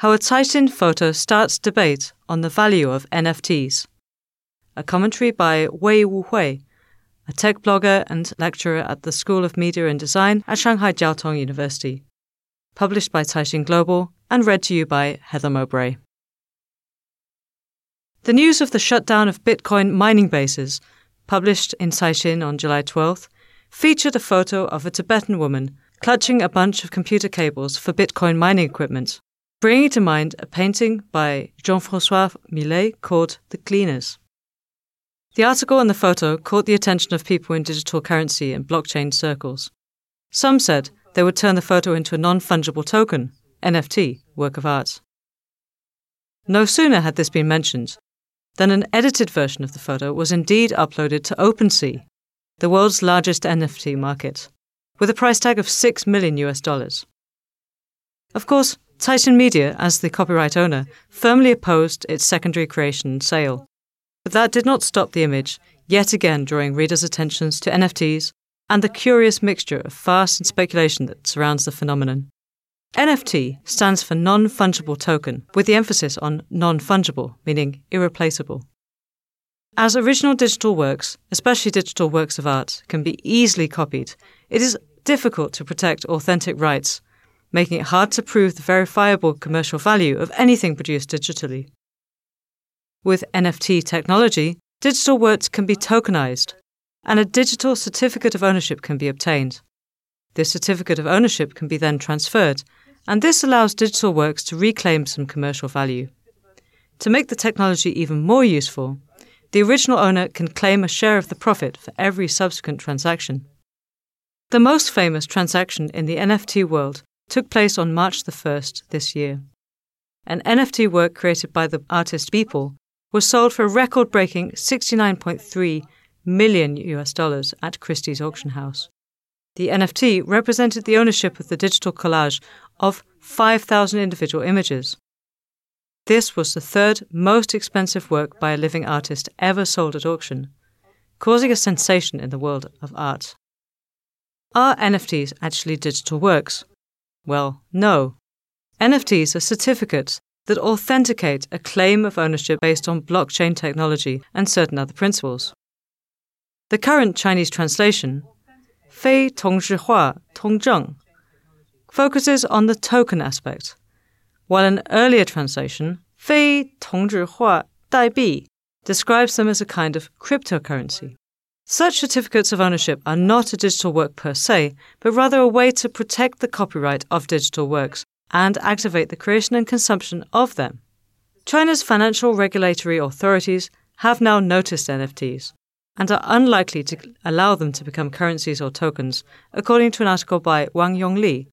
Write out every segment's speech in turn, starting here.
How a Caixin photo starts debate on the value of NFTs. A commentary by Wei Wuhui, a tech blogger and lecturer at the School of Media and Design at Shanghai Jiao Tong University. Published by Caixin Global and read to you by Heather Mowbray. The news of the shutdown of Bitcoin mining bases, published in Caixin on July 12th, featured a photo of a Tibetan woman clutching a bunch of computer cables for Bitcoin mining equipment, bringing to mind a painting by Jean Francois Millet called The Gleaners. The article and the photo caught the attention of people in digital currency and blockchain circles. Some said they would turn the photo into a non fungible token, NFT, work of art. No sooner had this been mentioned than an edited version of the photo was indeed uploaded to OpenSea, the world's largest NFT market, with a price tag of 6 million US dollars. Of course, Caixin Media, as the copyright owner, firmly opposed its secondary creation sale. But that did not stop the image, yet again drawing readers' attentions to NFTs and the curious mixture of farce and speculation that surrounds the phenomenon. NFT stands for non fungible token, with the emphasis on non fungible, meaning irreplaceable. As original digital works, especially digital works of art, can be easily copied, it is difficult to protect authentic rights, making it hard to prove the verifiable commercial value of anything produced digitally. With NFT technology, digital works can be tokenized, and a digital certificate of ownership can be obtained. This certificate of ownership can be then transferred, and this allows digital works to reclaim some commercial value. To make the technology even more useful, the original owner can claim a share of the profit for every subsequent transaction. The most famous transaction in the NFT world took place on March the 1st this year. An NFT work created by the artist Beeple was sold for a record breaking 69.3 million US dollars at Christie's auction house. The NFT represented the ownership of the digital collage of 5,000 individual images. This was the third most expensive work by a living artist ever sold at auction, causing a sensation in the world of art. Are NFTs actually digital works? Well, no. NFTs are certificates that authenticate a claim of ownership based on blockchain technology and certain other principles. The current Chinese translation, Fei Tongzhihua Tongzheng, focuses on the token aspect, while an earlier translation, Fei Tongzhihua Daibi, describes them as a kind of cryptocurrency. Such certificates of ownership are not a digital work per se, but rather a way to protect the copyright of digital works and activate the creation and consumption of them. China's financial regulatory authorities have now noticed NFTs and are unlikely to allow them to become currencies or tokens, according to an article by Wang Yongli,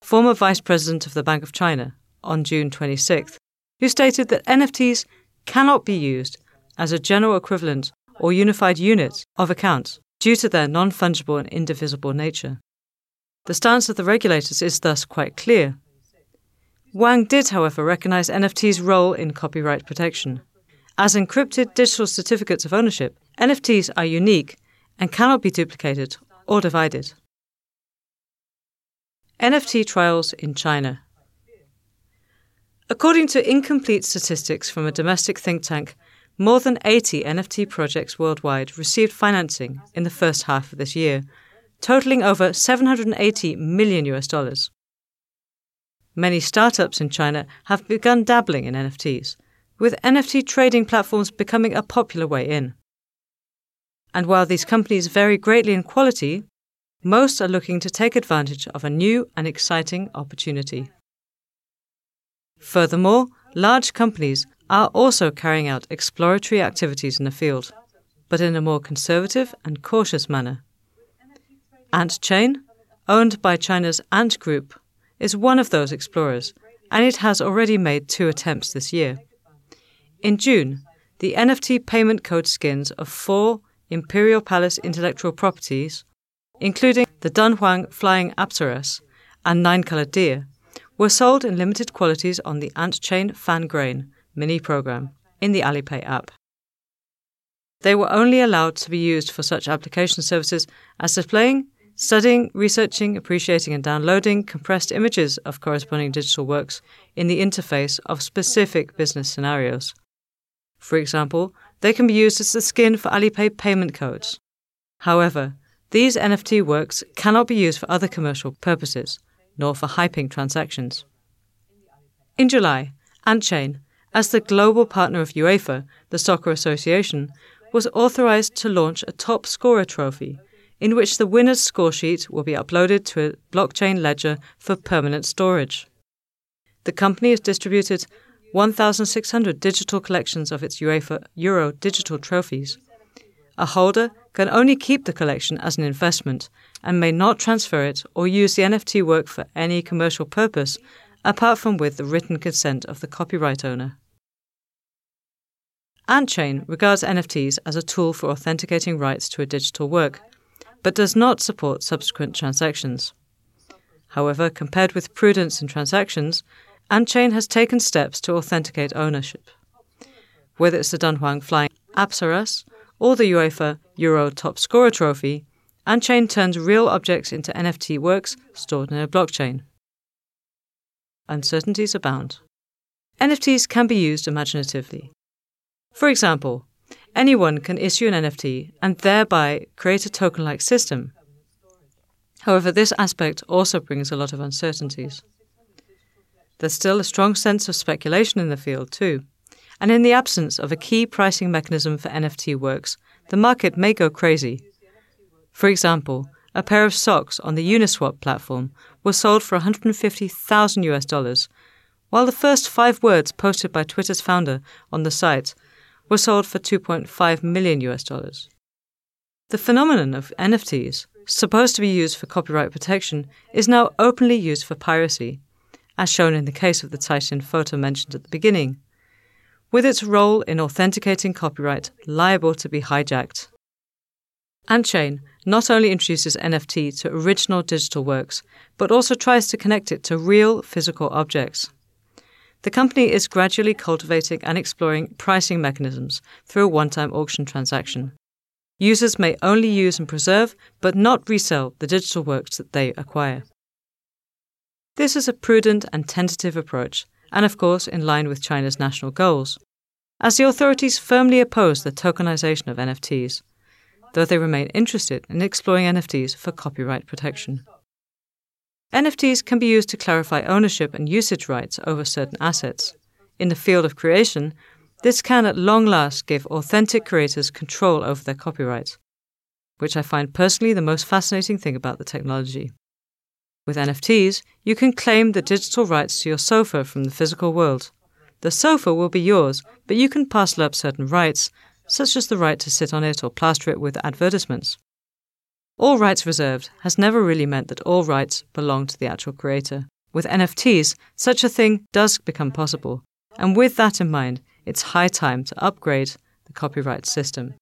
former vice president of the Bank of China, on June 26th, who stated that NFTs cannot be used as a general equivalent or unified unit of accounts due to their non fungible and indivisible nature. The stance of the regulators is thus quite clear. Wang did, however, recognize NFT's role in copyright protection. As encrypted digital certificates of ownership, NFTs are unique and cannot be duplicated or divided. NFT trials in China. According to incomplete statistics from a domestic think tank, more than 80 NFT projects worldwide received financing in the first half of this year, totaling over 780 million US dollars. Many startups in China have begun dabbling in NFTs, with NFT trading platforms becoming a popular way in. And while these companies vary greatly in quality, most are looking to take advantage of a new and exciting opportunity. Furthermore, large companies are also carrying out exploratory activities in the field, but in a more conservative and cautious manner. Ant Chain, owned by China's Ant Group, is one of those explorers and it has already made two attempts this year. In June, the NFT payment code skins of four Imperial Palace intellectual properties, including the Dunhuang flying apsaras and nine colored deer, were sold in limited quantities on the Antchain Fan Grain mini program in the Alipay app. They were only allowed to be used for such application services as displaying, studying, researching, appreciating, and downloading compressed images of corresponding digital works in the interface of specific business scenarios. For example, they can be used as the skin for Alipay payment codes. However, these NFT works cannot be used for other commercial purposes, nor for hyping transactions. In July, Antchain, as the global partner of UEFA, the soccer association, was authorized to launch a top scorer trophy in which the winner's score sheet will be uploaded to a blockchain ledger for permanent storage. The company has distributed 1,600 digital collections of its UEFA Euro digital trophies. A holder can only keep the collection as an investment and may not transfer it or use the NFT work for any commercial purpose apart from with the written consent of the copyright owner. Antchain regards NFTs as a tool for authenticating rights to a digital work, but does not support subsequent transactions. However, compared with prudence in transactions, Antchain has taken steps to authenticate ownership. Whether it's the Dunhuang Flying Apsaras or the UEFA Euro Top Scorer Trophy, Antchain turns real objects into NFT works stored in a blockchain. Uncertainties abound. NFTs can be used imaginatively. For example, anyone can issue an NFT and thereby create a token like system. However, this aspect also brings a lot of uncertainties. There's still a strong sense of speculation in the field, too. And in the absence of a key pricing mechanism for NFT works, the market may go crazy. For example, a pair of socks on the Uniswap platform was sold for 150,000 US dollars, while the first five words posted by Twitter's founder on the site were sold for 2.5 million US dollars. The phenomenon of NFTs, supposed to be used for copyright protection, is now openly used for piracy, as shown in the case of the Caixin photo mentioned at the beginning, with its role in authenticating copyright liable to be hijacked. Antchain not only introduces NFT to original digital works, but also tries to connect it to real physical objects. The company is gradually cultivating and exploring pricing mechanisms through a one time auction transaction. Users may only use and preserve, but not resell, the digital works that they acquire. This is a prudent and tentative approach, and of course in line with China's national goals, as the authorities firmly oppose the tokenization of NFTs, though they remain interested in exploring NFTs for copyright protection. NFTs can be used to clarify ownership and usage rights over certain assets. In the field of creation, this can at long last give authentic creators control over their copyright, which I find personally the most fascinating thing about the technology. With NFTs, you can claim the digital rights to your sofa from the physical world. The sofa will be yours, but you can parcel up certain rights, such as the right to sit on it or plaster it with advertisements. All rights reserved has never really meant that all rights belong to the actual creator. With NFTs, such a thing does become possible, and with that in mind, it's high time to upgrade the copyright system.